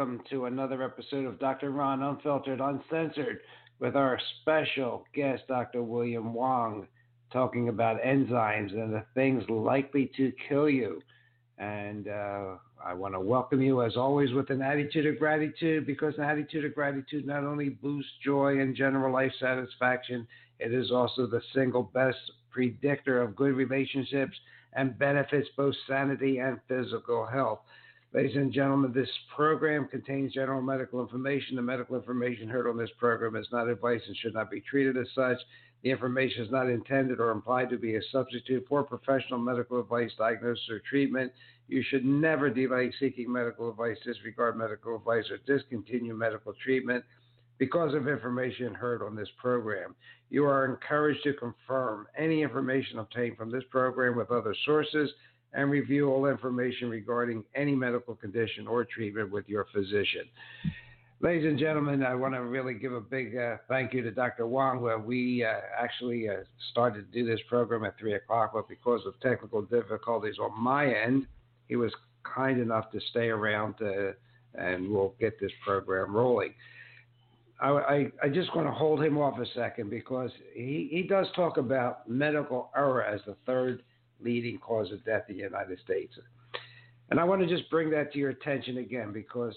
welcome to another episode of Dr. Ron Unfiltered, Uncensored, with our special guest, Dr. William Wong, talking about enzymes and the things likely to kill you. And uh, I want to welcome you, as always, with an attitude of gratitude because an attitude of gratitude not only boosts joy and general life satisfaction, it is also the single best predictor of good relationships and benefits both sanity and physical health. Ladies and gentlemen, this program contains general medical information. The medical information heard on this program is not advice and should not be treated as such. The information is not intended or implied to be a substitute for professional medical advice, diagnosis, or treatment. You should never delay seeking medical advice, disregard medical advice, or discontinue medical treatment because of information heard on this program. You are encouraged to confirm any information obtained from this program with other sources and review all information regarding any medical condition or treatment with your physician. Ladies and gentlemen, I want to really give a big uh, thank you to Dr. Wong. Where we uh, actually uh, started to do this program at 3 o'clock, but because of technical difficulties on my end, he was kind enough to stay around to, and we'll get this program rolling. I, I, I just want to hold him off a second because he, he does talk about medical error as the third leading cause of death in the United States. And I want to just bring that to your attention again because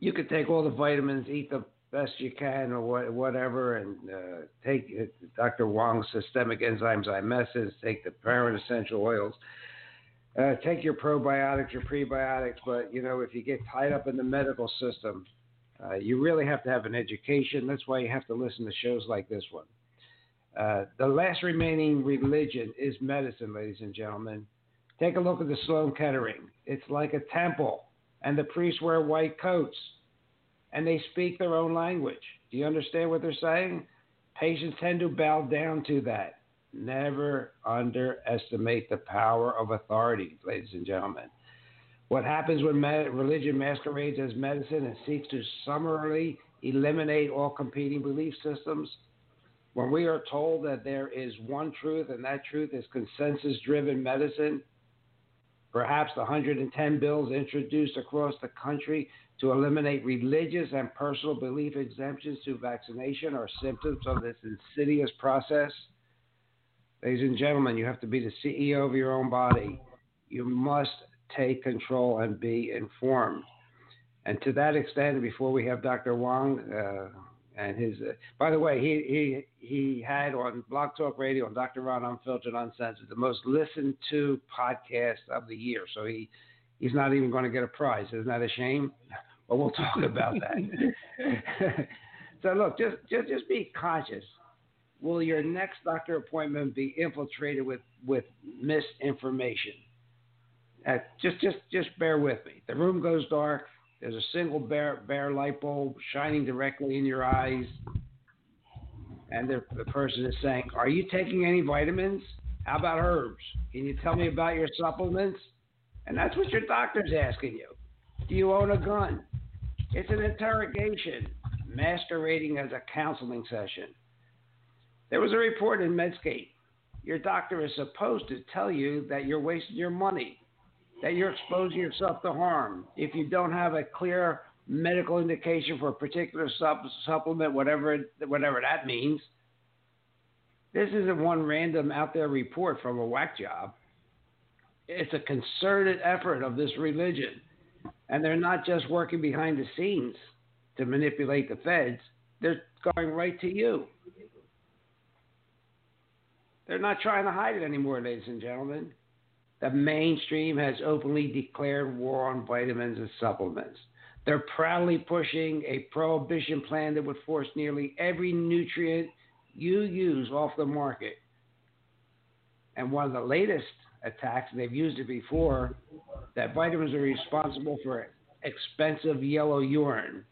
you could take all the vitamins, eat the best you can, or what, whatever, and uh, take uh, Dr. Wong's systemic enzymes, Zymessence, take the parent essential oils, uh, take your probiotics, your prebiotics. But you know, if you get tied up in the medical system, uh, you really have to have an education. That's why you have to listen to shows like this one. Uh, the last remaining religion is medicine, ladies and gentlemen. Take a look at the Sloan Kettering. It's like a temple, and the priests wear white coats, and they speak their own language. Do you understand what they're saying? Patients tend to bow down to that. Never underestimate the power of authority, ladies and gentlemen. What happens when med- religion masquerades as medicine and seeks to summarily eliminate all competing belief systems? When we are told that there is one truth and that truth is consensus driven medicine, perhaps the 110 bills introduced across the country to eliminate religious and personal belief exemptions to vaccination are symptoms of this insidious process. Ladies and gentlemen, you have to be the CEO of your own body. You must take control and be informed. And to that extent, before we have Dr. Wong uh, and his, uh, by the way, he, he he had on Blog Talk Radio and Dr. Ron Unfiltered Uncensored the most listened to podcast of the year. So he he's not even going to get a prize. Isn't that a shame? But we'll talk about that. so look, just just just be conscious. Will your next doctor appointment be infiltrated with with misinformation? Uh, just just just bear with me. The room goes dark. There's a single bare bare light bulb shining directly in your eyes, and the, the person is saying, "Are you taking any vitamins?" How about herbs? Can you tell me about your supplements? And that's what your doctor's asking you. Do you own a gun? It's an interrogation, masquerading as a counseling session. There was a report in Medscape. Your doctor is supposed to tell you that you're wasting your money, that you're exposing yourself to harm. If you don't have a clear medical indication for a particular sub- supplement, whatever whatever that means, this isn't one random out there report from a whack job. It's a concerted effort of this religion. And they're not just working behind the scenes to manipulate the feds, they're going right to you. They're not trying to hide it anymore, ladies and gentlemen. The mainstream has openly declared war on vitamins and supplements. They're proudly pushing a prohibition plan that would force nearly every nutrient you use off the market. And one of the latest attacks, and they've used it before, that vitamins are responsible for expensive yellow urine.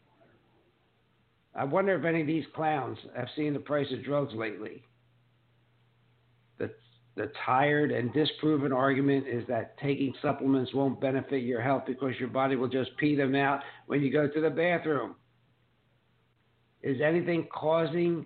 I wonder if any of these clowns have seen the price of drugs lately. The, tired and disproven argument is that taking supplements won't benefit your health because your body will just pee them out when you go to the bathroom. Is anything causing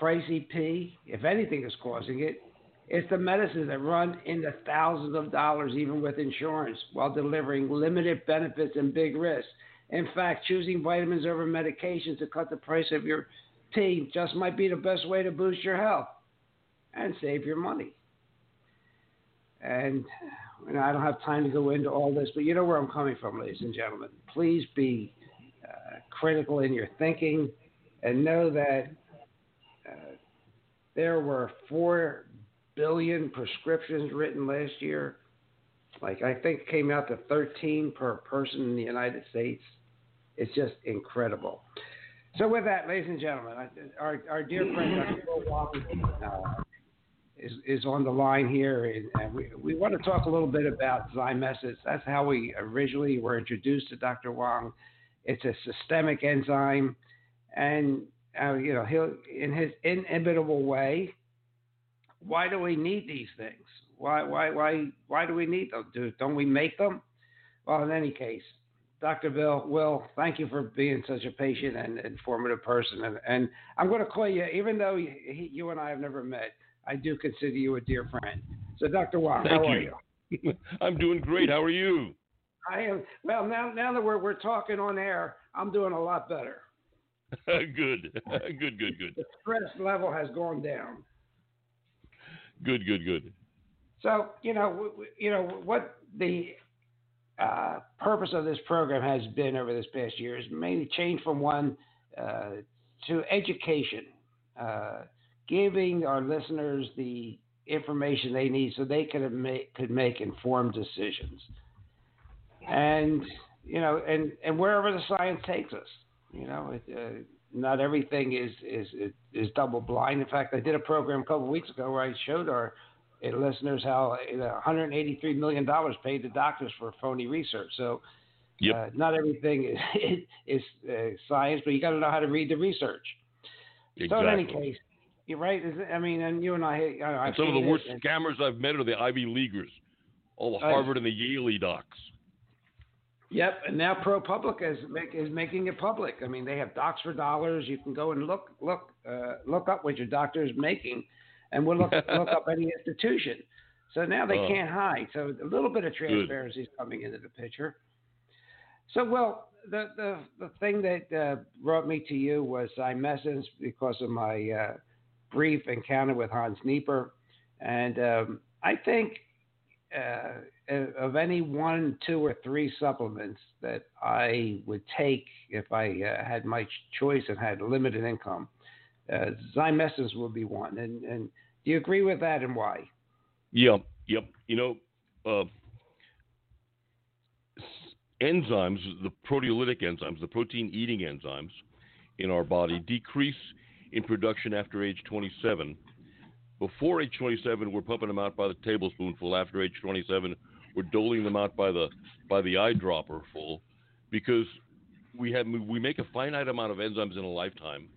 pricey pee? If anything is causing it, it's the medicines that run into thousands of dollars, even with insurance, while delivering limited benefits and big risks. In fact, choosing vitamins over medications to cut the price of your tea just might be the best way to boost your health and save your money. And you know, I don't have time to go into all this, but you know where I'm coming from, ladies and gentlemen. Please be uh, critical in your thinking and know that uh, there were four billion prescriptions written last year. Like I think came out to 13 per person in the United States. It's just incredible. So with that, ladies and gentlemen, our, our dear friend Dr. Bill uh, is, is on the line here, and we, we want to talk a little bit about Zymessence. That's how we originally were introduced to Dr. Wong. It's a systemic enzyme, and uh, you know he'll in his inimitable way why do we need these things? Why, why, why, why do we need them? Do, don't we make them? Well, in any case, Dr. Bill, Will, thank you for being such a patient and informative person. And, and I'm going to call you, even though you, you, and I have never met, I do consider you a dear friend. So, Dr. Wong, thank how you. are you? I'm doing great. How are you? I am. Well, now, now that we're, we're talking on air, I'm doing a lot better. good, good, good, good. The stress level has gone down. Good, good, good. So you know, you know what the uh, purpose of this program has been over this past year is mainly change from one uh, to education, uh, giving our listeners the information they need so they could make could make informed decisions. And you know, and and wherever the science takes us, you know, it, uh, not everything is, is is double blind. In fact, I did a program a couple of weeks ago where I showed our uh, listeners how 183 million dollars paid to doctors for phony research. So, yep. uh, not everything is, is uh, science, but you got to know how to read the research. Exactly. So, in any case, you're right. I mean, and you and I, I some of the worst it, scammers I've met are the Ivy Leaguers, all the Harvard and the Yale docs. Yep, and now ProPublica is make, is making it public. I mean, they have docs for dollars. You can go and look look uh, look up what your doctor is making, and we'll look look up any institution. So now they uh, can't hide. So a little bit of transparency is coming into the picture. So well, the the the thing that uh, brought me to you was I messaged because of my uh, brief encounter with Hans Nieper, and um, I think uh, of any one, two, or three supplements that I would take if I uh, had my choice and had limited income, uh, Zymessence would be one. And, and do you agree with that, and why? Yep, yep. You know, uh, enzymes, the proteolytic enzymes, the protein-eating enzymes in our body decrease in production after age 27 before age 27, we're pumping them out by the tablespoonful. After age 27, we're doling them out by the by the eyedropper full, because we have we make a finite amount of enzymes in a lifetime.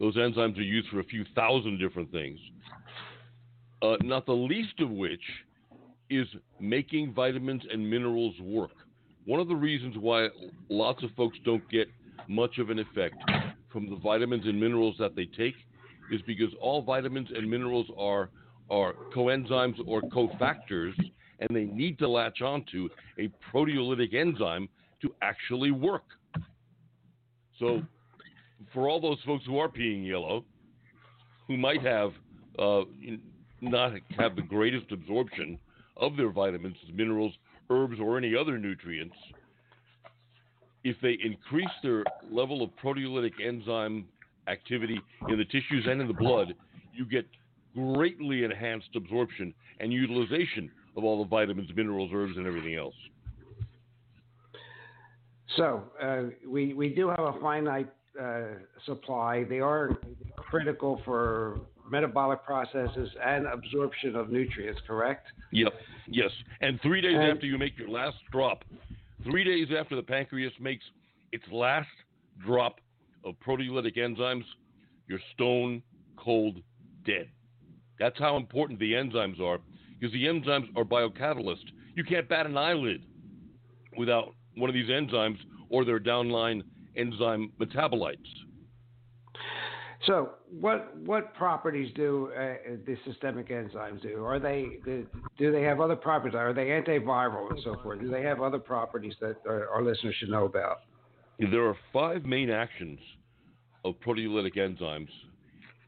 Those enzymes are used for a few thousand different things. uh, not the least of which is making vitamins and minerals work. One of the reasons why lots of folks don't get much of an effect from the vitamins and minerals that they take is because all vitamins and minerals are are coenzymes or cofactors, and they need to latch onto a proteolytic enzyme to actually work. So, for all those folks who are peeing yellow, who might have uh, not have the greatest absorption of their vitamins, minerals, herbs, or any other nutrients, if they increase their level of proteolytic enzyme activity in the tissues and in the blood, you get greatly enhanced absorption and utilization of all the vitamins, minerals, herbs, and everything else. So uh, we we do have a finite uh, supply. They are critical for metabolic processes and absorption of nutrients. Correct? Yep. Yes. And three days and, after you make your last drop, three days after the pancreas makes its last drop of proteolytic enzymes, you're stone cold dead. That's how important the enzymes are, because the enzymes are biocatalysts. You can't bat an eyelid without one of these enzymes or their downline enzyme metabolites. So, what what properties do uh, the systemic enzymes do? Are they do they have other properties? Are they antiviral and so forth? Do they have other properties that our, our listeners should know about? There are five main actions of proteolytic enzymes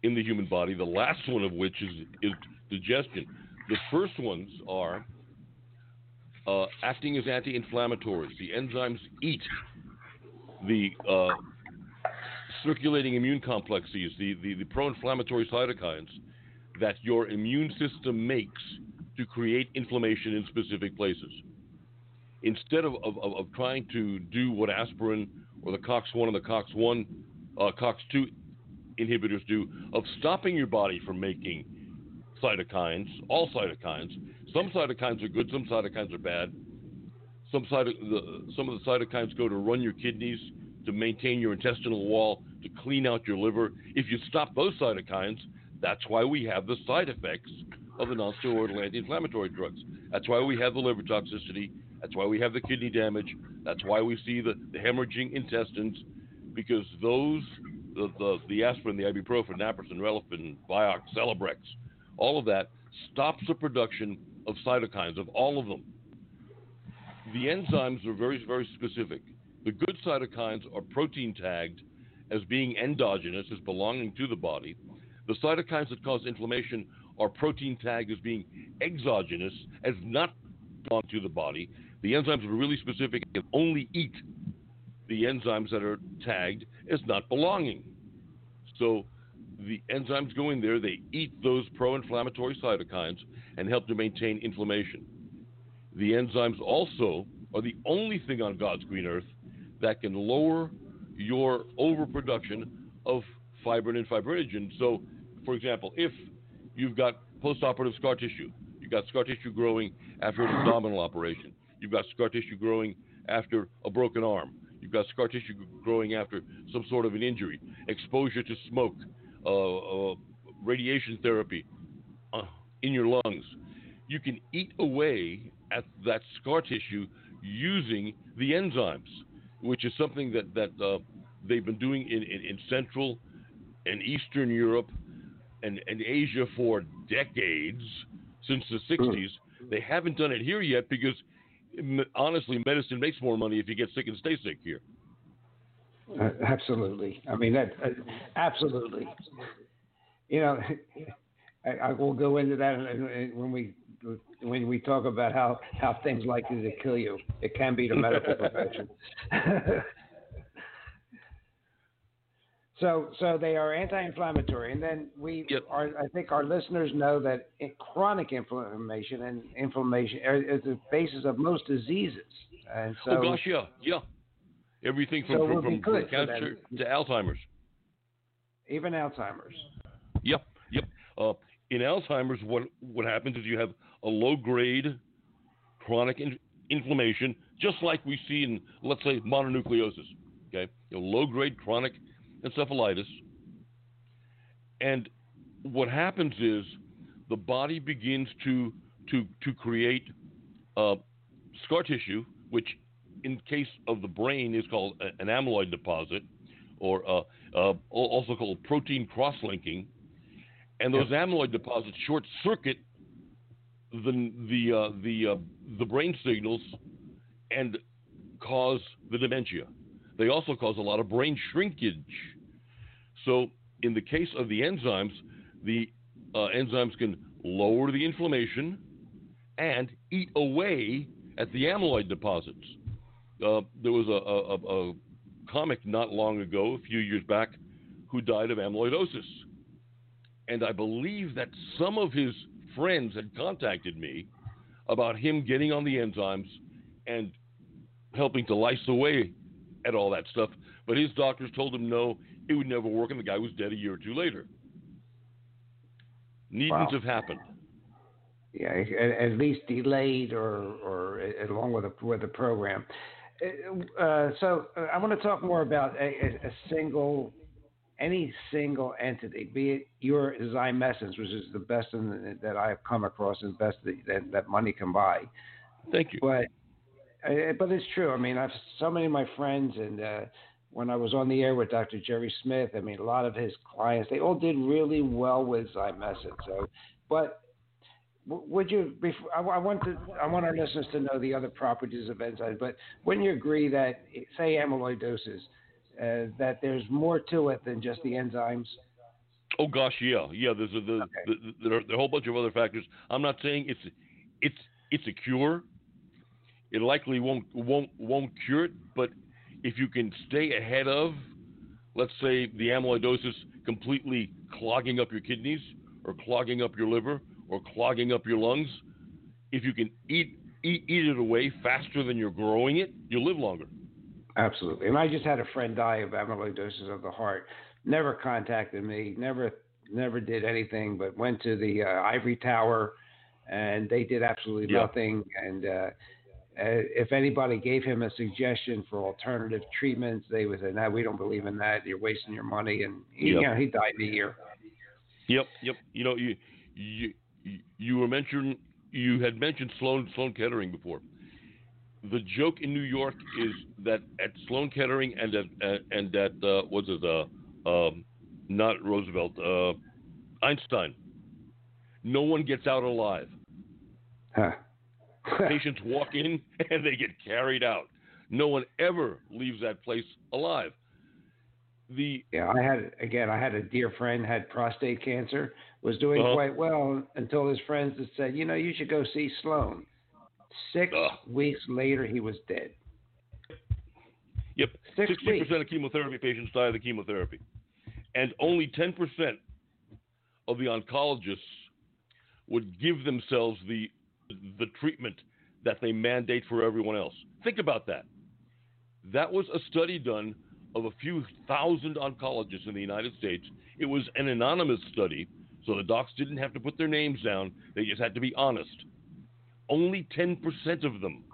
in the human body. The last one of which is, is digestion. The first ones are uh, acting as anti-inflammatories. The enzymes eat the uh, circulating immune complexes, the, the, the pro-inflammatory cytokines that your immune system makes to create inflammation in specific places. Instead of, of, of trying to do what aspirin or the COX-1 and the COX-1, uh, COX-2 inhibitors do, of stopping your body from making cytokines, all cytokines. Some cytokines are good, some cytokines are bad. Some, cyto- the, some of the cytokines go to run your kidneys, to maintain your intestinal wall, to clean out your liver. If you stop those cytokines, that's why we have the side effects of the nonsteroidal anti-inflammatory drugs. That's why we have the liver toxicity. That's why we have the kidney damage. That's why we see the, the hemorrhaging intestines, because those, the, the, the aspirin, the ibuprofen, naproxen, Relafen, Vioxx, Celebrex, all of that stops the production of cytokines, of all of them. The enzymes are very, very specific. The good cytokines are protein tagged as being endogenous, as belonging to the body. The cytokines that cause inflammation are protein tagged as being exogenous, as not belong to the body. The enzymes are really specific and only eat the enzymes that are tagged as not belonging. So the enzymes go in there, they eat those pro inflammatory cytokines and help to maintain inflammation. The enzymes also are the only thing on God's green earth that can lower your overproduction of fibrin and fibrinogen. So, for example, if you've got postoperative scar tissue, you've got scar tissue growing after an abdominal operation, you've got scar tissue growing after a broken arm, you've got scar tissue growing after some sort of an injury, exposure to smoke, uh, uh, radiation therapy uh, in your lungs, you can eat away at that scar tissue using the enzymes which is something that that uh, they've been doing in, in, in, Central and Eastern Europe and, and Asia for decades since the 60s. They haven't done it here yet because, honestly, medicine makes more money if you get sick and stay sick here. Uh, absolutely. I mean, that uh, absolutely. You know, I, I, will go into that when we when we talk about how, how things likely to kill you. It can be the medical profession. so so they are anti-inflammatory, and then we yep. are. I think our listeners know that chronic inflammation and inflammation is the basis of most diseases. And so, oh gosh, yeah, yeah. Everything from, so from, from, from cancer to Alzheimer's. Even Alzheimer's. Yep, yep. Uh, in Alzheimer's, what what happens is you have a low grade chronic in, inflammation, just like we see in, let's say, mononucleosis. Okay, you know, low grade chronic encephalitis. And what happens is the body begins to to to create uh, scar tissue, which in case of the brain is called an amyloid deposit, or uh, uh, also called protein cross-linking, and those amyloid deposits short circuit the the uh, the uh, the brain signals and cause the dementia. They also cause a lot of brain shrinkage. So in the case of the enzymes, the uh, enzymes can lower the inflammation and eat away at the amyloid deposits. Uh, there was a, a, a, comic not long ago, a few years back, who died of amyloidosis. And I believe that some of his friends had contacted me about him getting on the enzymes and helping to lyse away at all that stuff. But his doctors told him no, it would never work, and the guy was dead a year or two later. Needn't wow. have happened. Yeah, at, at, least delayed or, or along with a, with the program. Uh, so uh, I want to talk more about a, a, single, any single entity, be it your Zymessence, which is the best in, that I've come across and best that, that money can buy. Thank you. But uh, but it's true. I mean, I've so many of my friends, and uh, when I was on the air with Dr. Jerry Smith, I mean, a lot of his clients, they all did really well with Zymessence. So, but would you? Before, I, I want to. I want our listeners to know the other properties of enzymes. But wouldn't you agree that, say, amyloidosis, uh, that there's more to it than just the enzymes? Oh gosh, yeah, yeah. There's a, the, okay. the, the, there are a whole bunch of other factors. I'm not saying it's it's it's a cure it likely won't won't won't cure it, but if you can stay ahead of, let's say, the amyloidosis completely clogging up your kidneys or clogging up your liver or clogging up your lungs, if you can eat eat, eat it away faster than you're growing it, you'll live longer. Absolutely. And I just had a friend die of amyloidosis of the heart. Never contacted me. Never never did anything, but went to the uh, ivory tower, and they did absolutely nothing. And uh, uh, if anybody gave him a suggestion for alternative treatments, they would say, "No, we don't believe in that. You're wasting your money." And he, yep. you know, he died in a year. Yep, yep. You know, you you you were mentioned you had mentioned Sloan Sloan Kettering before. The joke in New York is that at Sloan Kettering and at uh, and at uh, what's it uh, um, not Roosevelt uh, Einstein, no one gets out alive. Huh. Patients walk in and they get carried out. No one ever leaves that place alive. The yeah, I had again. I had a dear friend had prostate cancer, was doing uh, quite well until his friends had said, you know, you should go see Sloan. Six uh, weeks later, he was dead. Yep, sixty percent of chemotherapy patients die of the chemotherapy, and only ten percent of the oncologists would give themselves the the treatment that they mandate for everyone else. Think about that. That was a study done of a few thousand oncologists in the United States. It was an anonymous study, so the docs didn't have to put their names down, they just had to be honest. Only 10% of them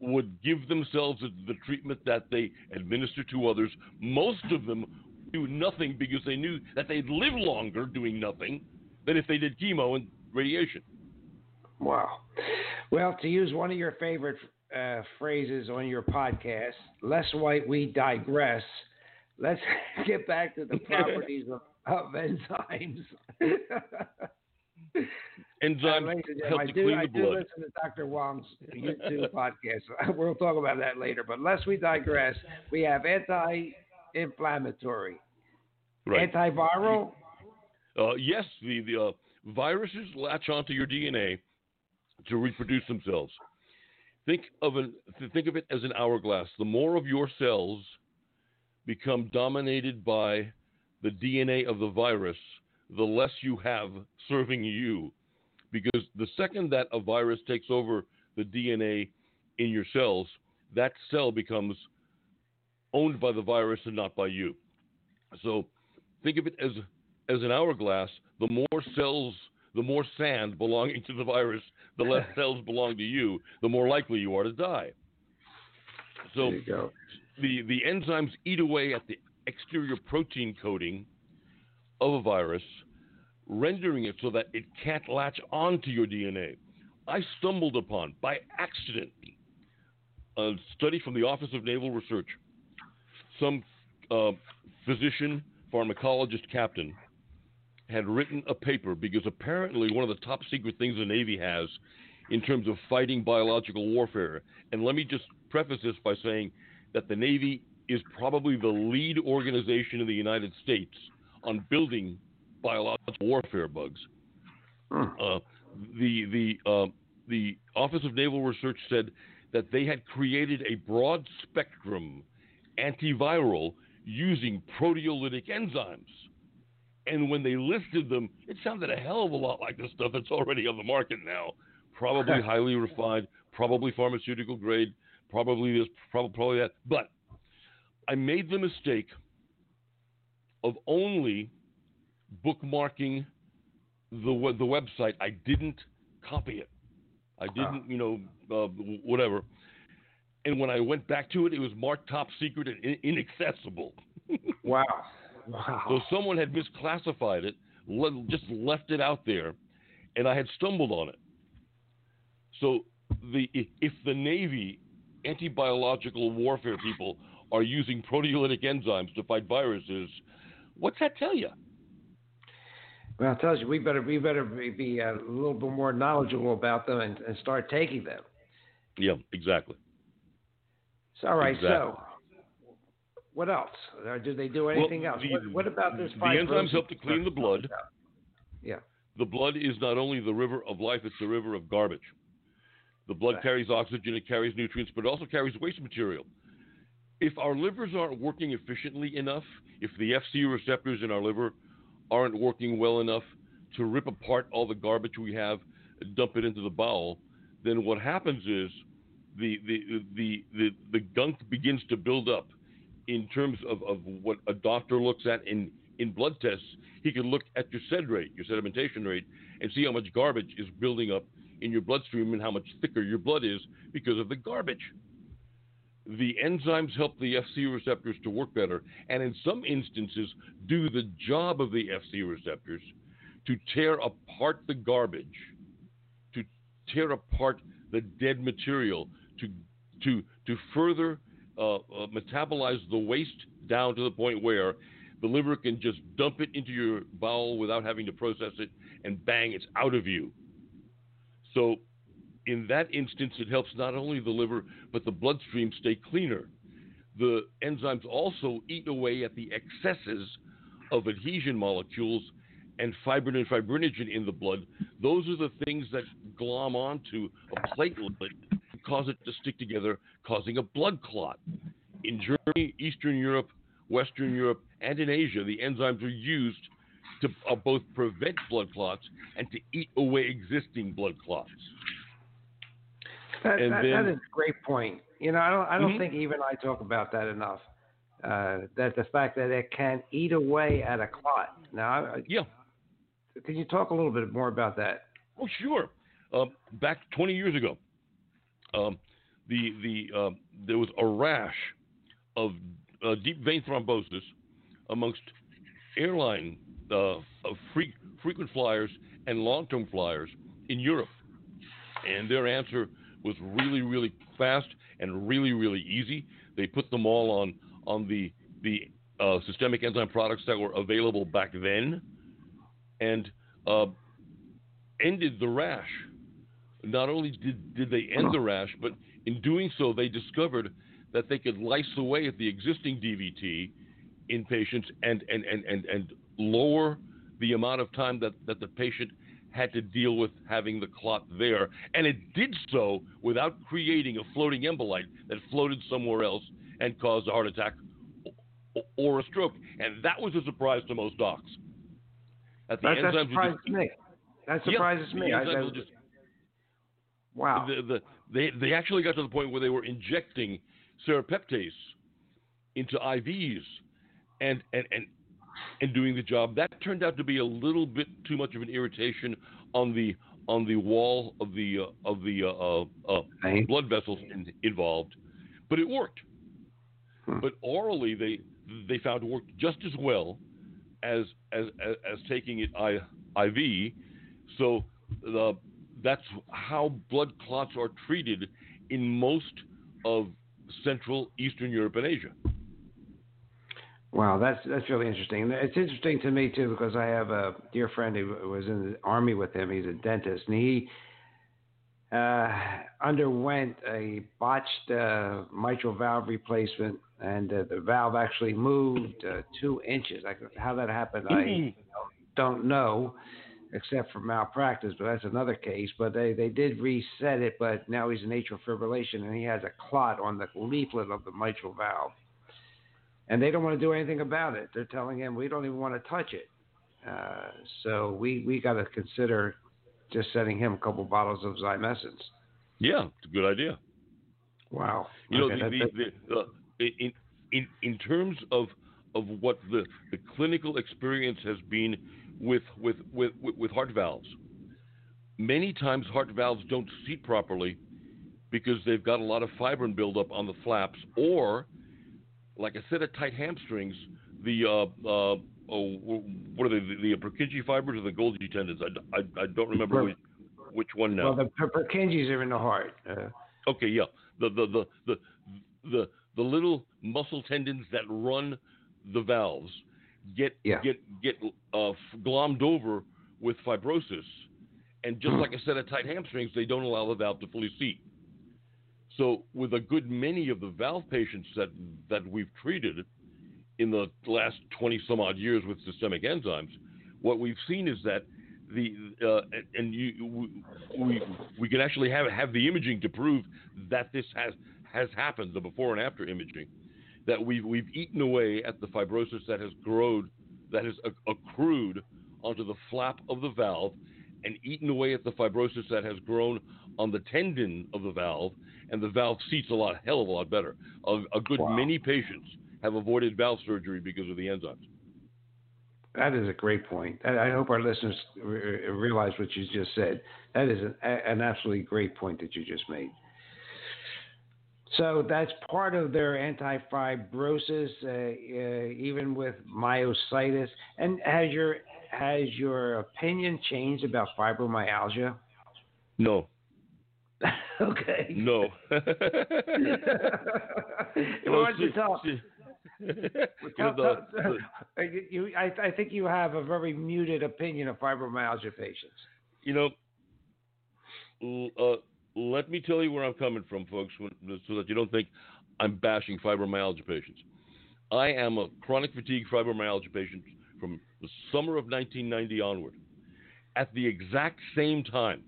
would give themselves the treatment that they administer to others. Most of them do nothing because they knew that they'd live longer doing nothing than if they did chemo and radiation. Wow. Well, to use one of your favorite uh, phrases on your podcast, less white, we digress. Let's get back to the properties of, of enzymes. Enzymes uh, help I to do, clean I the do listen to Dr. Wong's YouTube podcast. We'll talk about that later. But lest we digress, we have anti-inflammatory, right. antiviral. Uh, yes, the the uh, viruses latch onto your DNA to reproduce themselves. Think of an think of it as an hourglass. The more of your cells become dominated by the DNA of the virus, the less you have serving you. Because the second that a virus takes over the DNA in your cells, that cell becomes owned by the virus and not by you. So think of it as as an hourglass. The more cells the more sand belonging to the virus, the less cells belong to you, the more likely you are to die. So the the enzymes eat away at the exterior protein coating of a virus. Rendering it so that it can't latch onto your DNA. I stumbled upon, by accident, a study from the Office of Naval Research. Some uh, physician, pharmacologist captain had written a paper because apparently one of the top secret things the Navy has in terms of fighting biological warfare. And let me just preface this by saying that the Navy is probably the lead organization in the United States on building biological warfare bugs. Hmm. Uh, the the uh, the Office of Naval Research said that they had created a broad spectrum antiviral using proteolytic enzymes. And when they listed them, it sounded a hell of a lot like the stuff that's already on the market now. Probably highly refined, probably pharmaceutical grade, probably this, probably, probably that. But I made the mistake of only bookmarking the the website. I didn't copy it. I didn't, you know, uh, whatever. And when I went back to it, it was marked top secret and in- inaccessible. Wow. Wow. So someone had misclassified it, le- just left it out there, and I had stumbled on it. So the if the Navy anti-biological warfare people are using proteolytic enzymes to fight viruses, what's that tell you? Well, it tells you we better we better be, be uh, a little bit more knowledgeable about them and, and start taking them. Yeah, exactly. So, all right. Exactly. So, what else? Or do they do anything Well, else? the- what, what about this? the enzymes help to clean the blood. Yeah. The blood is not only the river of life, it's the river of garbage. The blood Right. carries oxygen, it carries nutrients, but it also carries waste material. If our livers aren't working efficiently enough, if the FC receptors in our liver aren't working well enough to rip apart all the garbage we have, dump it into the bowel, then what happens is the the the the, the gunk begins to build up in terms of, of what a doctor looks at in, in blood tests. He can look at your sed rate, your sedimentation rate, and see how much garbage is building up in your bloodstream and how much thicker your blood is because of the garbage. The enzymes help the FC receptors to work better, and in some instances, do the job of the FC receptors to tear apart the garbage, to tear apart the dead material, to to to further uh, uh, metabolize the waste down to the point where the liver can just dump it into your bowel without having to process it, and bang, it's out of you. So, in that instance, it helps not only the liver but the bloodstream stay cleaner. The enzymes also eat away at the excesses of adhesion molecules and fibrin and fibrinogen in the blood. Those are the things that glom onto a platelet cause it to stick together, causing a blood clot. In Germany, Eastern Europe, Western Europe, and in Asia, the enzymes are used to uh, both prevent blood clots and to eat away existing blood clots. That, And that, then- that is a great point. You know, I don't I don't Mhm. think even I talk about that enough. Uh, that the fact that it can eat away at a clot. Now, I- Yeah. can you talk a little bit more about that? Oh, sure. Uh, back 20 years ago, um, the the uh, there was a rash of uh, deep vein thrombosis amongst airline uh, of free, frequent flyers and long-term flyers in Europe, and their answer was really, really fast and really, really easy. They put them all on on the the uh, systemic enzyme products that were available back then, and uh, ended the rash. Not only did, did they end the rash, but in doing so, they discovered that they could lyse away at the existing DVT in patients and, and, and, and, and lower the amount of time that, that the patient had to deal with having the clot there. And it did so without creating a floating embolite that floated somewhere else and caused a heart attack or a stroke. And that was a surprise to most docs. That the That, that surprises just- me. That surprises me. I- just- wow. the, the, they, they actually got to the point where they were injecting serapeptase into IVs and, and, and, and doing the job. That turned out to be a little bit too much of an irritation on the on the wall of the uh, of the uh, uh, uh, blood vessels in, involved, but it worked. Hmm. But orally, they they found it worked just as well as as as, as taking it I, IV. So the, that's how blood clots are treated in most of Central, Eastern Europe, and Asia. Wow, that's that's really interesting. It's interesting to me too because I have a dear friend who was in the army with him. He's a dentist, and he uh, underwent a botched uh, mitral valve replacement, and uh, the valve actually moved uh, two inches. Like how that happened, I don't know, except for malpractice. But that's another case. But they they did reset it, but now he's in atrial fibrillation, and he has a clot on the leaflet of the mitral valve and they don't want to do anything about it. They're telling him we don't even want to touch it. Uh, so we we got to consider just sending him a couple bottles of Zymessence. Yeah, it's a good idea. Wow. You okay, know, the, the, the, uh, in in in terms of of what the, the clinical experience has been with, with with with heart valves, many times heart valves don't seat properly because they've got a lot of fibrin buildup on the flaps, or like a set of tight hamstrings, the uh, uh, oh, what are they? The, the Purkinje fibers or the Golgi tendons? I, I, I don't remember which, which one now. Well, the Purkinjes are in the heart. Uh, okay, yeah, the the the the the the little muscle tendons that run the valves get yeah. get get uh, glommed over with fibrosis, and just like a set of tight hamstrings, they don't allow the valve to fully seat. So, with a good many of the valve patients that that we've treated in the last 20 some odd years with systemic enzymes, what we've seen is that the uh, and you we we can actually have have the imaging to prove that this has has happened the before and after imaging that we've we've eaten away at the fibrosis that has grown that has accrued onto the flap of the valve and eaten away at the fibrosis that has grown on the tendon of the valve and the valve seats a lot, hell of a lot better. A, a good wow. many patients have avoided valve surgery because of the enzymes. That is a great point. I hope our listeners realize what you just said. That is an, an absolutely great point that you just made. So that's part of their anti-fibrosis, uh, uh, even with myositis. And has your has your opinion changed about fibromyalgia? No. okay. No. well, why don't you tell? you, I, I think you have a very muted opinion of fibromyalgia patients. You know, uh, let me tell you where I'm coming from, folks, so that you don't think I'm bashing fibromyalgia patients. I am a chronic fatigue fibromyalgia patient from the summer of 1990 onward. At the exact same time,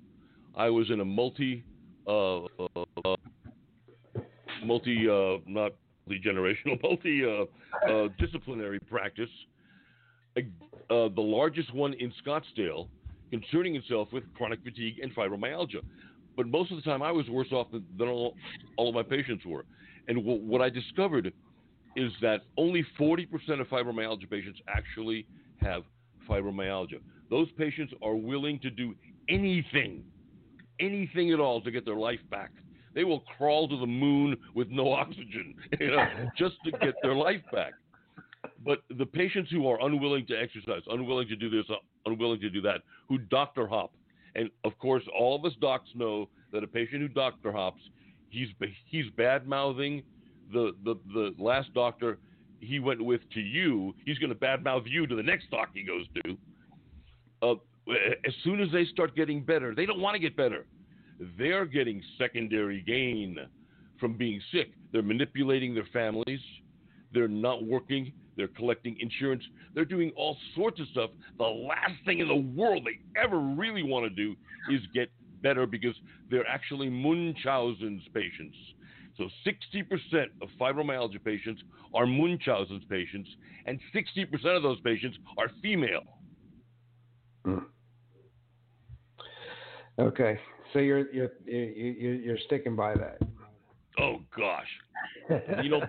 I was in a multi uh, uh, multi, uh, not multi generational, multi disciplinary practice, the largest one in Scottsdale, concerning itself with chronic fatigue and fibromyalgia. But most of the time, I was worse off than, than all, all, of my patients were. And w- what I discovered is that only 40% of fibromyalgia patients actually have fibromyalgia. Those patients are willing to do anything anything at all to get their life back. They will crawl to the moon with no oxygen, you know, just to get their life back. But the patients who are unwilling to exercise, unwilling to do this, unwilling to do that, who doctor hop, and of course, all of us docs know that a patient who doctor hops, he's he's bad mouthing the, the the last doctor he went with to you. He's going to badmouth you to the next doc he goes to. Uh, as soon as they start getting better, they don't want to get better. They're getting secondary gain from being sick. They're manipulating their families. They're not working. They're collecting insurance. They're doing all sorts of stuff. The last thing in the world they ever really want to do is get better because they're actually Munchausen's patients. So 60% of fibromyalgia patients are Munchausen's patients, and 60% of those patients are female. Mm. Okay, so you're you're you're you're sticking by that. Oh gosh, you know,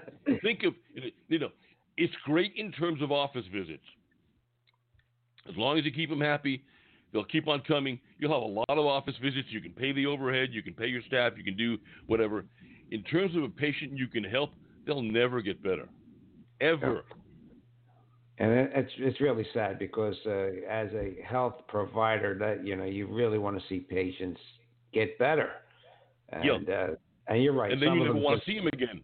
think of you know, it's great in terms of office visits. As long as you keep them happy, they'll keep on coming. You'll have a lot of office visits. You can pay the overhead. You can pay your staff. You can do whatever. In terms of a patient you can help, they'll never get better, ever. And it's it's really sad because uh, as a health provider, that you know you really want to see patients get better. And, uh, and you're right. And then Some you never want just- to see them again.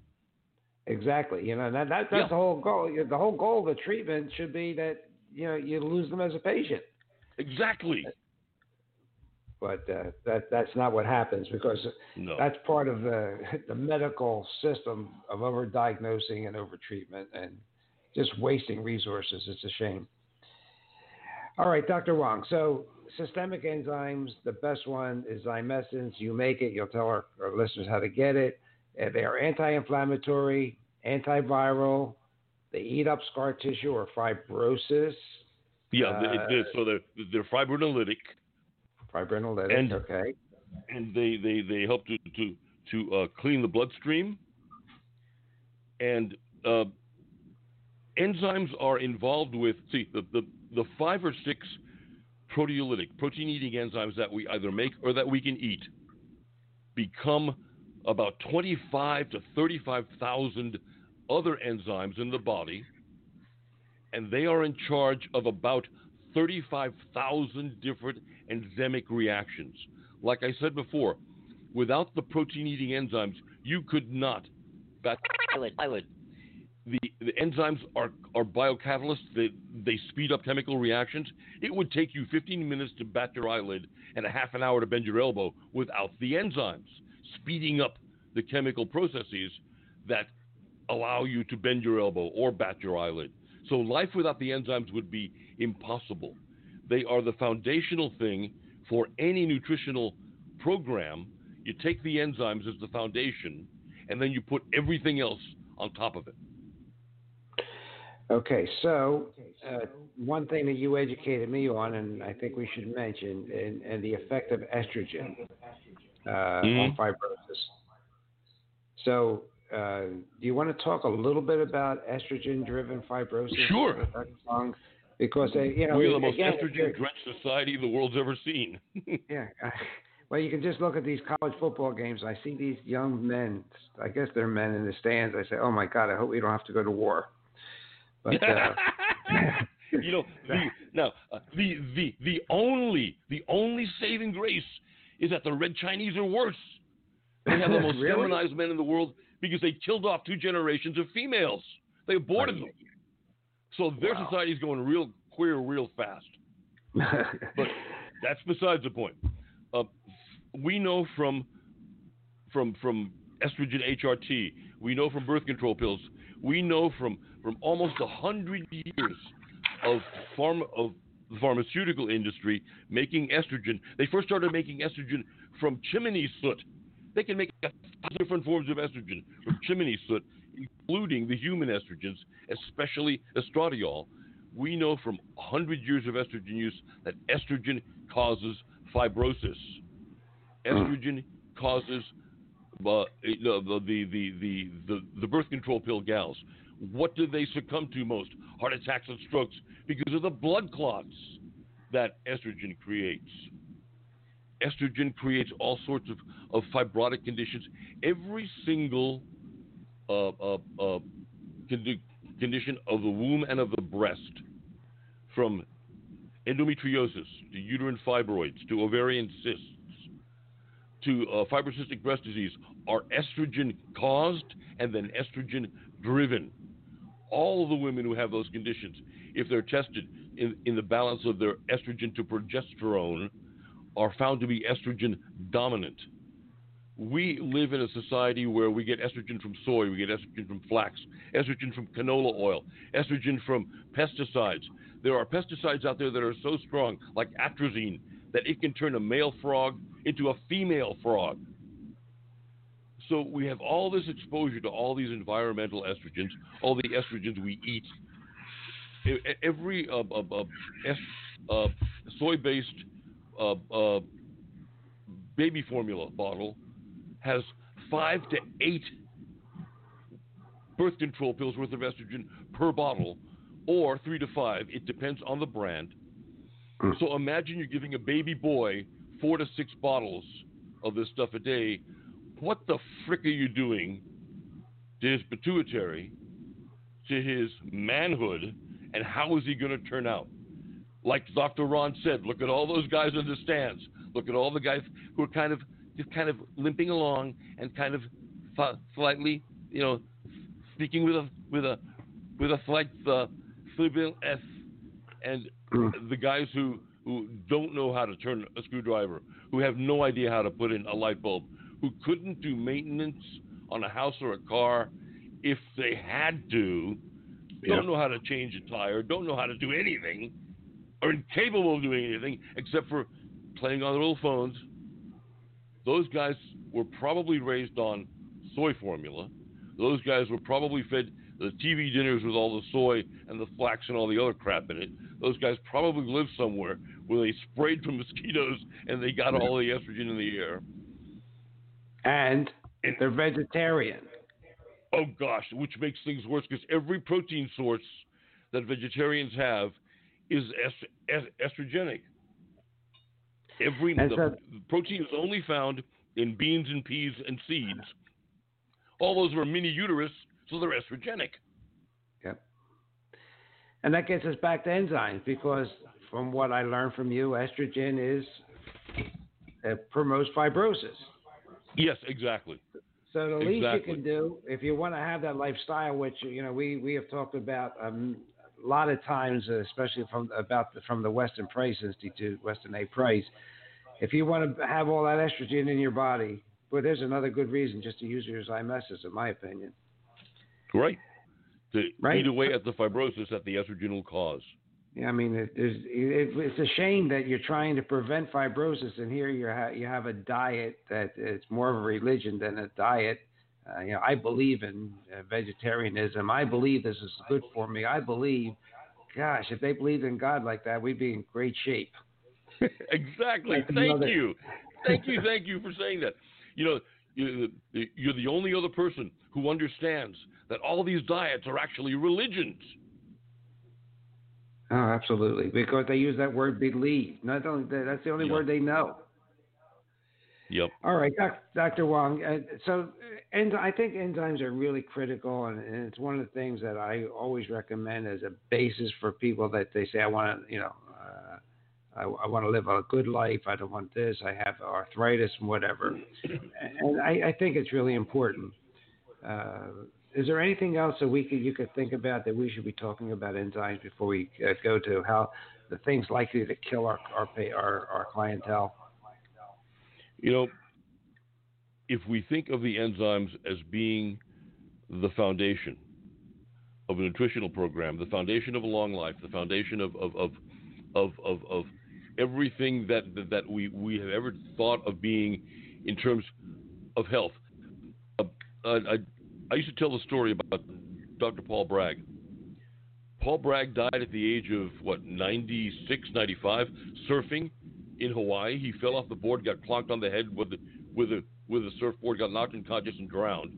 Exactly. You know that, that that's Yeah. the whole goal. The whole goal of the treatment should be that you know you lose them as a patient. Exactly. But uh, that that's not what happens because No. that's part of the the medical system of overdiagnosing and overtreatment and just wasting resources. It's a shame. All right, Dr. Wong. So systemic enzymes, the best one is Zymessence. You make it. You'll tell our, our listeners how to get it. Uh, They are anti-inflammatory, antiviral. They eat up scar tissue or fibrosis, yeah. uh, it. So they're they're fibrinolytic, fibrinolytic. And- okay. and they they, they help to to to uh, clean the bloodstream. And uh, enzymes are involved with see the, the the five or six proteolytic protein eating enzymes that we either make or that we can eat become about 25 to 35,000 other enzymes in the body and they are in charge of about 35,000 different enzymic reactions like I said before without the protein eating enzymes you could not bat eyelid eyelid the, the enzymes are, are biocatalysts. They, they speed up chemical reactions. It would take you 15 minutes to bat your eyelid and a half an hour to bend your elbow without the enzymes, speeding up the chemical processes that allow you to bend your elbow or bat your eyelid. So life without the enzymes would be impossible. They are the foundational thing for any nutritional program. You take the enzymes as the foundation, and then you put everything else on top of it. Okay, so uh, one thing that you educated me on, and I think we should mention, and, and the effect of estrogen uh, on Mhm. fibrosis. So, uh, do you want to talk a little bit about estrogen-driven fibrosis? Sure. Because uh, you know, we are the most again, estrogen drenched society the world's ever seen. Yeah. Well, you can just look at these college football games. I see these young men. I guess they're men in the stands. I say, "Oh my God, I hope we don't have to go to war." But uh, you know, the, now uh, the the the only the only saving grace is that the red Chinese are worse. They have the most Really? feminized men in the world because they killed off two generations of females. They aborted them. So their Wow. is going real queer real fast. But that's besides the point. Uh, we know from from from estrogen HRT, we know from birth control pills, we know from from almost a hundred years of pharma of the pharmaceutical industry making estrogen. They first started making estrogen from chimney soot. They can make different forms of estrogen from chimney soot, including the human estrogens, especially estradiol. We know from 100 years of estrogen use that estrogen causes fibrosis. Estrogen causes uh, the, the, the, the, the, the birth control pill gals. What do they succumb to most? Heart attacks and strokes because of the blood clots that estrogen creates. Estrogen creates all sorts of, of fibrotic conditions. Every single uh, uh, uh, condi- condition of the womb and of the breast, from endometriosis to uterine fibroids to ovarian cysts to uh, fibrocystic breast disease, are estrogen caused and then estrogen driven. All the women who have those conditions, if they're tested in, in the balance of their estrogen to progesterone, are found to be estrogen dominant. We live in a society where we get estrogen from soy, we get estrogen from flax, estrogen from canola oil, estrogen from pesticides. There are pesticides out there that are so strong, like atrazine, that it can turn a male frog into a female frog. So we have all this exposure to all these environmental estrogens, all the estrogens we eat. Every uh, uh, uh, uh, soy-based uh, uh, baby formula bottle has five to eight birth control pills worth of estrogen per bottle, or three to five. It depends on the brand. Hmm. So imagine you're giving a baby boy four to six bottles of this stuff a day. What the frick are you doing to his pituitary, to his manhood, and how is he going to turn out? Like Dr. Ron said, look at all those guys in the stands. Look at all the guys who are kind of just kind of limping along and kind of slightly, you know, speaking with a with a with a slight uh, S, and the guys who who don't know how to turn a screwdriver, who have no idea how to put in a light bulb, who couldn't do maintenance on a house or a car if they had to, Yeah. don't know how to change a tire, don't know how to do anything, are incapable of doing anything except for playing on their little phones. Those guys were probably raised on soy formula. Those guys were probably fed the TV dinners with all the soy and the flax and all the other crap in it. Those guys probably lived somewhere where they sprayed for mosquitoes and they got all the estrogen in the air. And they're vegetarian. Oh gosh, which makes things worse because every protein source that vegetarians have is est- est- estrogenic. Every so- protein is only found in beans and peas and seeds. All those are mini uterus, so they're estrogenic. Yep. And that gets us back to enzymes because from what I learned from you, estrogen is uh, promotes fibrosis. Yes, exactly. So the least Exactly. you can do, if you want to have that lifestyle, which you know we, we have talked about um, a lot of times, uh, especially from about the, from the Weston Price Institute, Weston A Price. If you want to have all that estrogen in your body, well, there's another good reason just to use your Zymessence, in my opinion. Right. To Right. eat away at the fibrosis that the estrogen will cause. Yeah, I mean, it, it, it's a shame that you're trying to prevent fibrosis, and here you ha- you have a diet that it's more of a religion than a diet. Uh, you know, I believe in uh, vegetarianism. I believe this is good for me. I believe, gosh, if they believed in God like that, we'd be in great shape. exactly. Thank another- you. Thank you. Thank you for saying that. You know, you- you're the only other person who understands that all these diets are actually religions. Oh, absolutely, because they use that word believe. Not only that, that's the only Yeah. word they know. Yep. All right, Dr. Wong. Uh, so, uh, enzy- I think enzymes are really critical, and, and it's one of the things that I always recommend as a basis for people that they say, I want to, you know, uh, I, I want to live a good life. I don't want this. I have arthritis and whatever. and I, I think it's really important. Uh, is there anything else that we could you could think about that we should be talking about enzymes before we uh, go to how the things likely to kill our our our, our clientele? You know, if we think of the enzymes as being the foundation of a nutritional program, the foundation of a long life, the foundation of of of of, of, of everything that that we, we have ever thought of being in terms of health. Uh, I, I used to tell the story about Dr. Paul Bragg. Paul Bragg died at the age of what 96, 95, surfing in Hawaii. He fell off the board, got clonked on the head with the, with a with a surfboard, got knocked unconscious and drowned.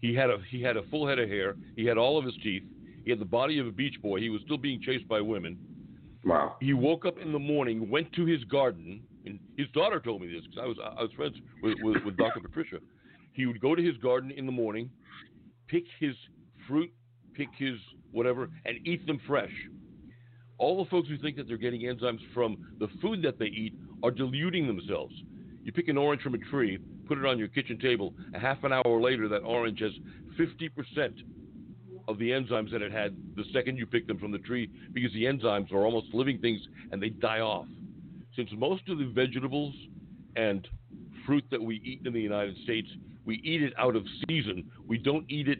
He had a he had a full head of hair. He had all of his teeth. He had the body of a beach boy. He was still being chased by women. Wow. He woke up in the morning, went to his garden, and his daughter told me this because I was I was friends with, with, with Dr. Patricia. He would go to his garden in the morning, pick his fruit, pick his whatever, and eat them fresh. All the folks who think that they're getting enzymes from the food that they eat are deluding themselves. You pick an orange from a tree, put it on your kitchen table. A half an hour later, that orange has 50% of the enzymes that it had the second you picked them from the tree because the enzymes are almost living things and they die off. Since most of the vegetables and fruit that we eat in the United States, we eat it out of season. We don't eat it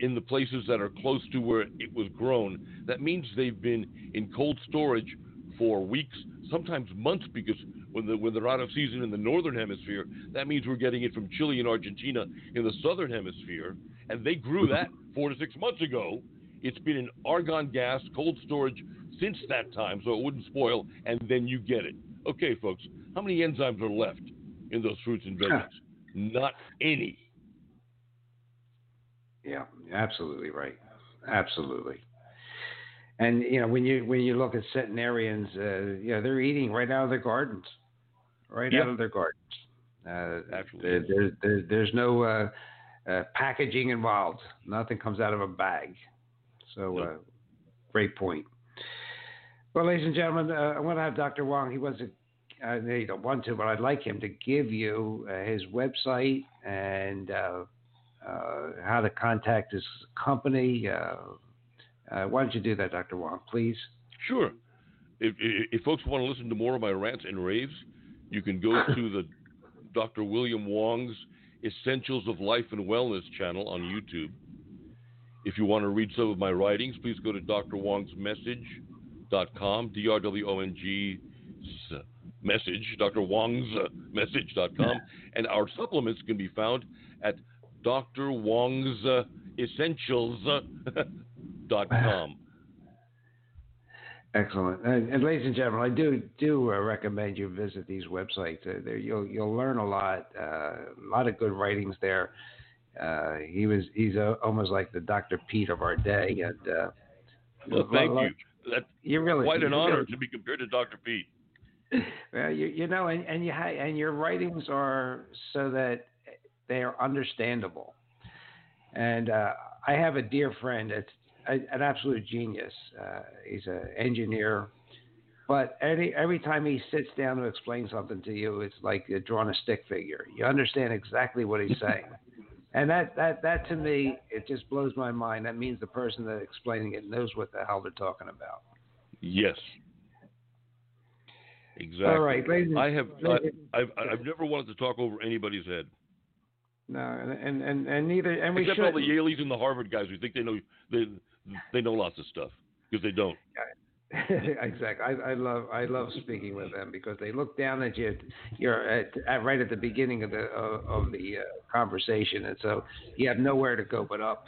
in the places that are close to where it was grown. That means they've been in cold storage for weeks, sometimes months, because when, the, when they're out of season in the northern hemisphere, that means we're getting it from Chile and Argentina in the southern hemisphere, and they grew that four to six months ago. It's been in argon gas, cold storage since that time, so it wouldn't spoil, and then you get it. Okay, folks, how many enzymes are left in those fruits and veggies? Not any. Yeah, absolutely right. Absolutely. And you know when you when you look at centenarians, uh, yeah, they're eating right out of their gardens, right Yeah. out of their gardens. Uh, Actually, there, there, there, there's no uh, uh, packaging involved. Nothing comes out of a bag. So uh, great point. Well, ladies and gentlemen, uh, I want to have Dr. Wong. He was a I know you don't want to, but I'd like him to give you uh, his website and uh, how to contact his company. Uh, uh, why don't you do that, Dr. Wong, please? Sure. If, if, if, folks want to listen to more of my rants and raves, you can go to the Dr. William Wong's Essentials of Life and Wellness channel on YouTube. If you want to read some of my writings, please go to drwongsmessage.com, D R W O N G message, Dr. Wong's uh, message.com, and our supplements can be found at Dr. Wong's uh, essentials.com. Excellent, and, and, ladies and gentlemen, I do do uh, recommend you visit these websites. Uh, there, you'll you'll learn a lot, uh, a lot of good writings there. Uh, he was he's almost like the Dr. Peat of our day, and well, thank you. That's you're really quite an honor really, to be compared to Dr. Peat. well, you, you know, and, and you ha- and your writings are so that they are understandable. And uh, I have a dear friend that's a, an absolute genius. Uh, he's an engineer, but every every time he sits down to explain something to you, it's like drawing a stick figure. You understand exactly what he's saying. And that, that, that to me, it just blows my mind. That means the person that's explaining it knows what the hell they're talking about. Yes, Exactly. All right, ladies, I have I, have I've never wanted to talk over anybody's head. No, and and and neither and we except should. all the Yaleys and the Harvard guys who think they know they they know lots of stuff because they don't. exactly. I, I love I love speaking with them because they look down at you. You're at, at right at the beginning of the of, of the uh, conversation, and so you have nowhere to go but up.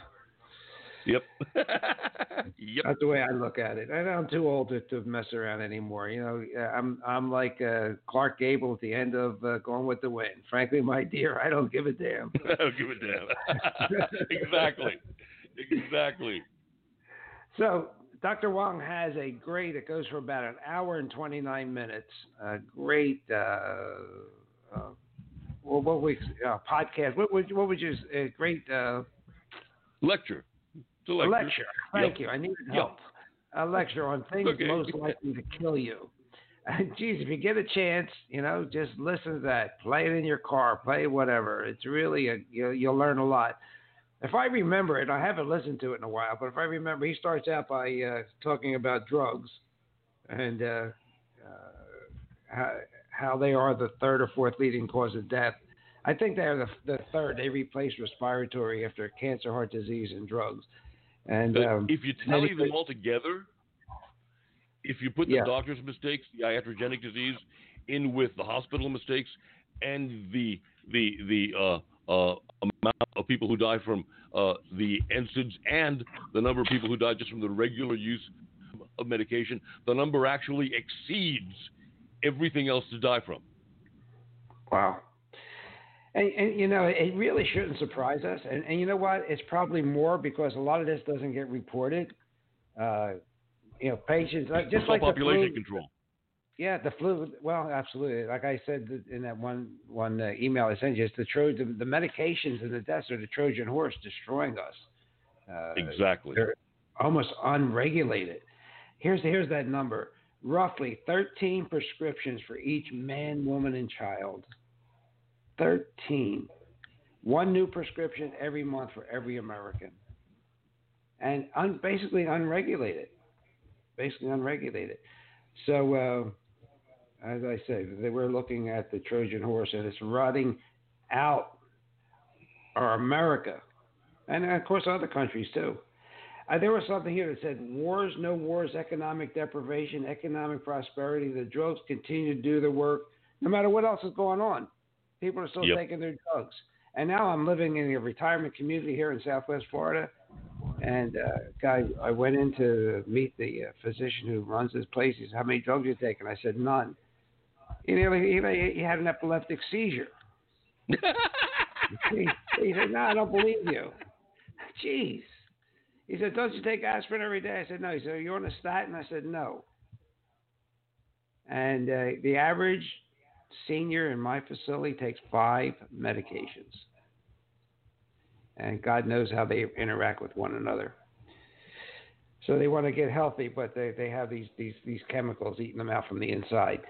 Yep. yep. That's the way I look at it. And I'm too old to, to mess around anymore. You know, I'm I'm like uh, Clark Gable at the end of uh, Gone with the Wind. Frankly, my dear, I don't give a damn. I don't give a damn. exactly. Exactly. So, Dr. Wong has a great. It goes for about an hour and 29 minutes. A great. Uh, uh, well, what we uh, podcast? What would what would you? A great uh, lecture. A lecture. A lecture. Thank yep. you. I needed help. Yep. A lecture on things okay. most likely to kill you. And geez, if you get a chance, you know, just listen to that. Play it in your car. Play whatever. It's really a you you'll learn a lot. If I remember it, I haven't listened to it in a while, but if I remember, he starts out by uh, talking about drugs and uh, uh, how, how they are the third or fourth leading cause of death. I think they are the, the third. They replace respiratory after cancer, heart disease, and drugs. And um, if you tally them all together, if you put the yeah. doctor's mistakes, the iatrogenic disease, in with the hospital mistakes, and the the the uh, uh, amount of people who die from uh, the NSAIDs and the number of people who die just from the regular use of medication, the number actually exceeds everything else to die from. Wow. And, and, you know, it really shouldn't surprise us. And, and, you know what? It's probably more because a lot of this doesn't get reported. Uh, you know, patients uh, just like population flu, control. Yeah, the flu. Well, absolutely. Like I said in that one one uh, email I sent you, it's the Trojan. The medications and the deaths are the Trojan horse destroying us. Uh, exactly. They're almost unregulated. Here's here's that number. Roughly 13 prescriptions for each man, woman, and child 13. One new prescription every month for every American. And un, basically unregulated. Basically unregulated. So, uh, as I say, we're looking at the Trojan horse and it's rotting out our America. And of course, other countries too. Uh, there was something here that said wars, no wars, economic deprivation, economic prosperity. The drugs continue to do their work no matter what else is going on. People are still yep. taking their drugs. And now I'm living in a retirement community here in Southwest Florida. And uh, guy, I went in to meet the uh, physician who runs this place. He said, "How many drugs you taking?" I said, "None." You know, he, he had an epileptic seizure. he, he said, "No, I don't believe you." Jeez. He said, "Don't you take aspirin every day?" I said, "No." He said, "Are you on a statin?" I said, "No." And uh, the average senior in my facility takes five medications. And God knows how they interact with one another. So they want to get healthy, but they, they have these, these, these chemicals eating them out from the inside.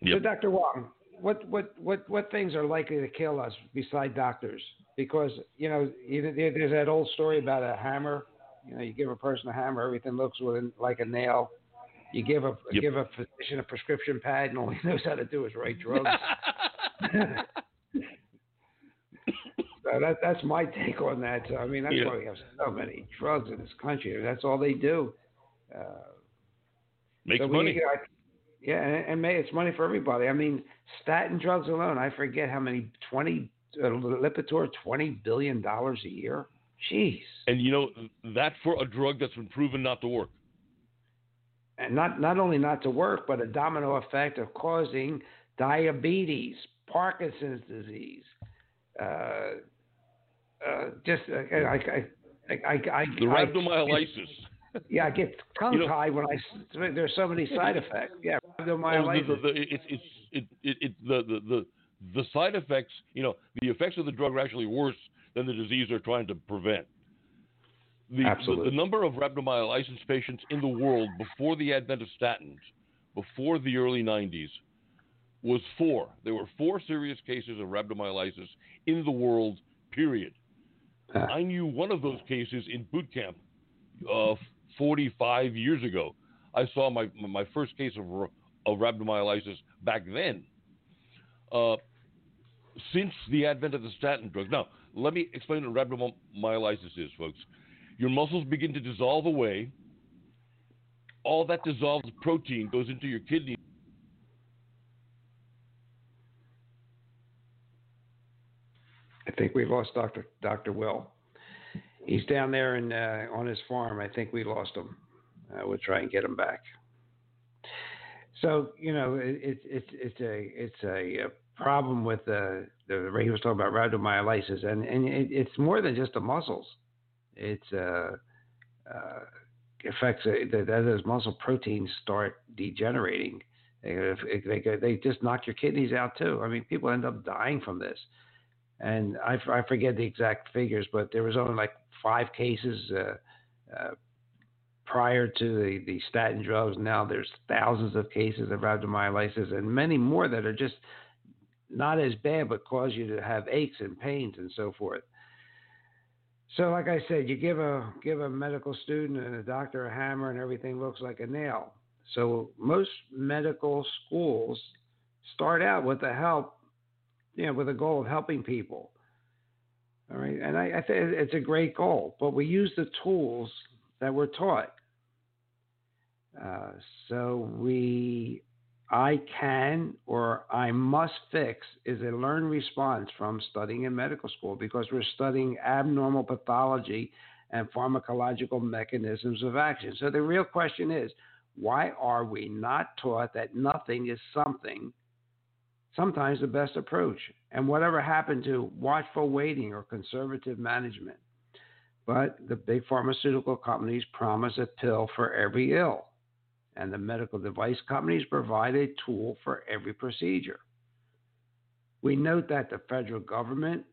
Yep. So, Dr. Wong, what, what, what, what things are likely to kill us beside doctors? Because, you know, there's that old story about a hammer. You know, you give a person a hammer, everything looks like a nail. You give a Yep. give a physician a prescription pad, and all he knows how to do is write drugs. so that, that's my take on that. So, I mean, that's Yeah. why we have so many drugs in this country. That's all they do. Uh, Makes so money. need to- yeah, and, and may, it's money for everybody. I mean, statin drugs alone, I forget how many twenty uh, Lipitor, twenty billion dollars a year. Jeez, And you know that for a drug that's been proven not to work. And not not only not to work, but a domino effect of causing diabetes, Parkinson's disease. Uh, uh, just uh, I, I, I, I, The rhabdomyolysis. yeah, I get tongue You know- tied when I. There's so many side effects. Yeah, Oh, the, the, the, it's it's it, it, it the, the the the side effects. You know, the effects of the drug are actually worse than the disease they're trying to prevent. The, the, Absolutely. the number of rhabdomyolysis patients in the world before the advent of statins, before the early 90s, was four. There were four serious cases of rhabdomyolysis in the world. Period. Ah. I knew one of those cases in boot camp uh, 45 years ago. I saw my my first case of, of rhabdomyolysis back then. Uh, since the advent of the statin drug. Now, let me explain what rhabdomyolysis is, folks. Your muscles begin to dissolve away. All that dissolved protein goes into your kidney. I think we lost Doctor Doctor Will. He's down there in uh, on his farm. I think we lost him. Uh, we'll try and get him back. So you know, it, it, it's it's a it's a, problem with the the he was talking about rhabdomyolysis, and and it, it's more than just the muscles. It's uh, uh, affects uh, that that those muscle proteins start degenerating. They, they, they, they just knock your kidneys out too. I mean, people end up dying from this and I, I forget the exact figures, but there was only like five cases uh, uh, prior to the, the statin drugs. Now there's thousands of cases of rhabdomyolysis and many more that are just not as bad, but cause you to have aches and pains and so forth. So, like I said, you give a give a medical student and a doctor a hammer, and everything looks like a nail. So, most medical schools start out with the help you know, with a goal of helping people. All right, and I, I think it's a great goal, but we use the tools that we're taught. Uh, so we, I can or I must fix is a learned response from studying in medical school because we're studying abnormal pathology and pharmacological mechanisms of action. So the real question is, why are we not taught that nothing is something? sometimes the best approach. And whatever happened to watchful waiting or conservative management? But the big pharmaceutical companies promise a pill for every ill, and the medical device companies provide a tool for every procedure. We note that the federal government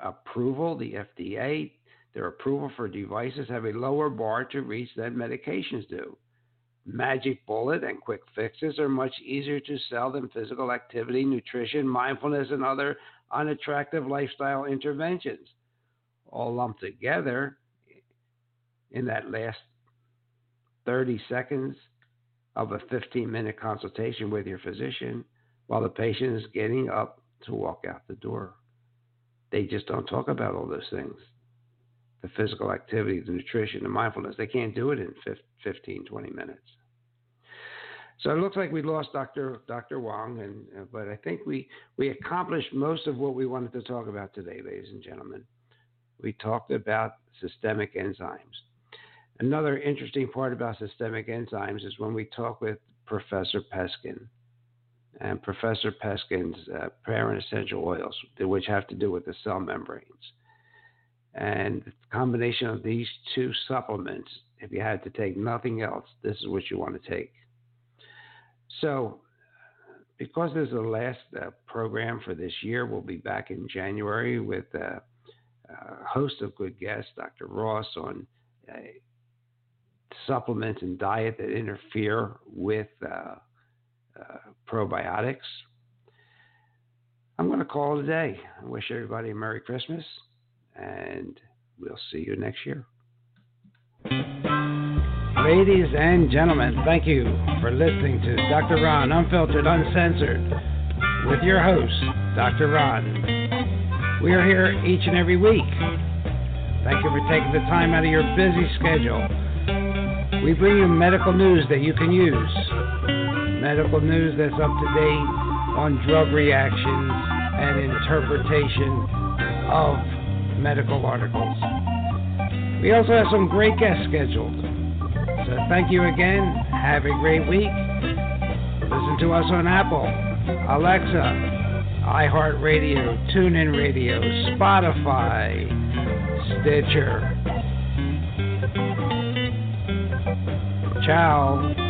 approval, the FDA, their approval for devices have a lower bar to reach than medications do. Magic bullet and quick fixes are much easier to sell than physical activity, nutrition, mindfulness, and other unattractive lifestyle interventions. All lumped together in that last 30 seconds of a 15 minute consultation with your physician while the patient is getting up to walk out the door. They just don't talk about all those things the physical activity, the nutrition, the mindfulness. They can't do it in 15, 20 minutes. So it looks like we lost Dr. Dr. Wong, and uh, but I think we we accomplished most of what we wanted to talk about today, ladies and gentlemen. We talked about systemic enzymes. Another interesting part about systemic enzymes is when we talk with Professor Peskin and Professor Peskin's uh, parent essential oils, which have to do with the cell membranes. And the combination of these two supplements, if you had to take nothing else, this is what you want to take. So, because this is the last uh, program for this year, we'll be back in January with uh, a host of good guests, Dr. Ross on uh, supplements and diet that interfere with uh, uh, probiotics. I'm going to call it a day. I wish everybody a Merry Christmas, and we'll see you next year. Ladies and gentlemen, thank you for listening to Dr. Ron Unfiltered, Uncensored with your host, Dr. Ron. We are here each and every week. Thank you for taking the time out of your busy schedule. We bring you medical news that you can use, medical news that's up to date on drug reactions and interpretation of medical articles. We also have some great guests scheduled. So thank you again. Have a great week. Listen to us on Apple, Alexa, iHeartRadio, TuneIn Radio, Spotify, Stitcher. Ciao.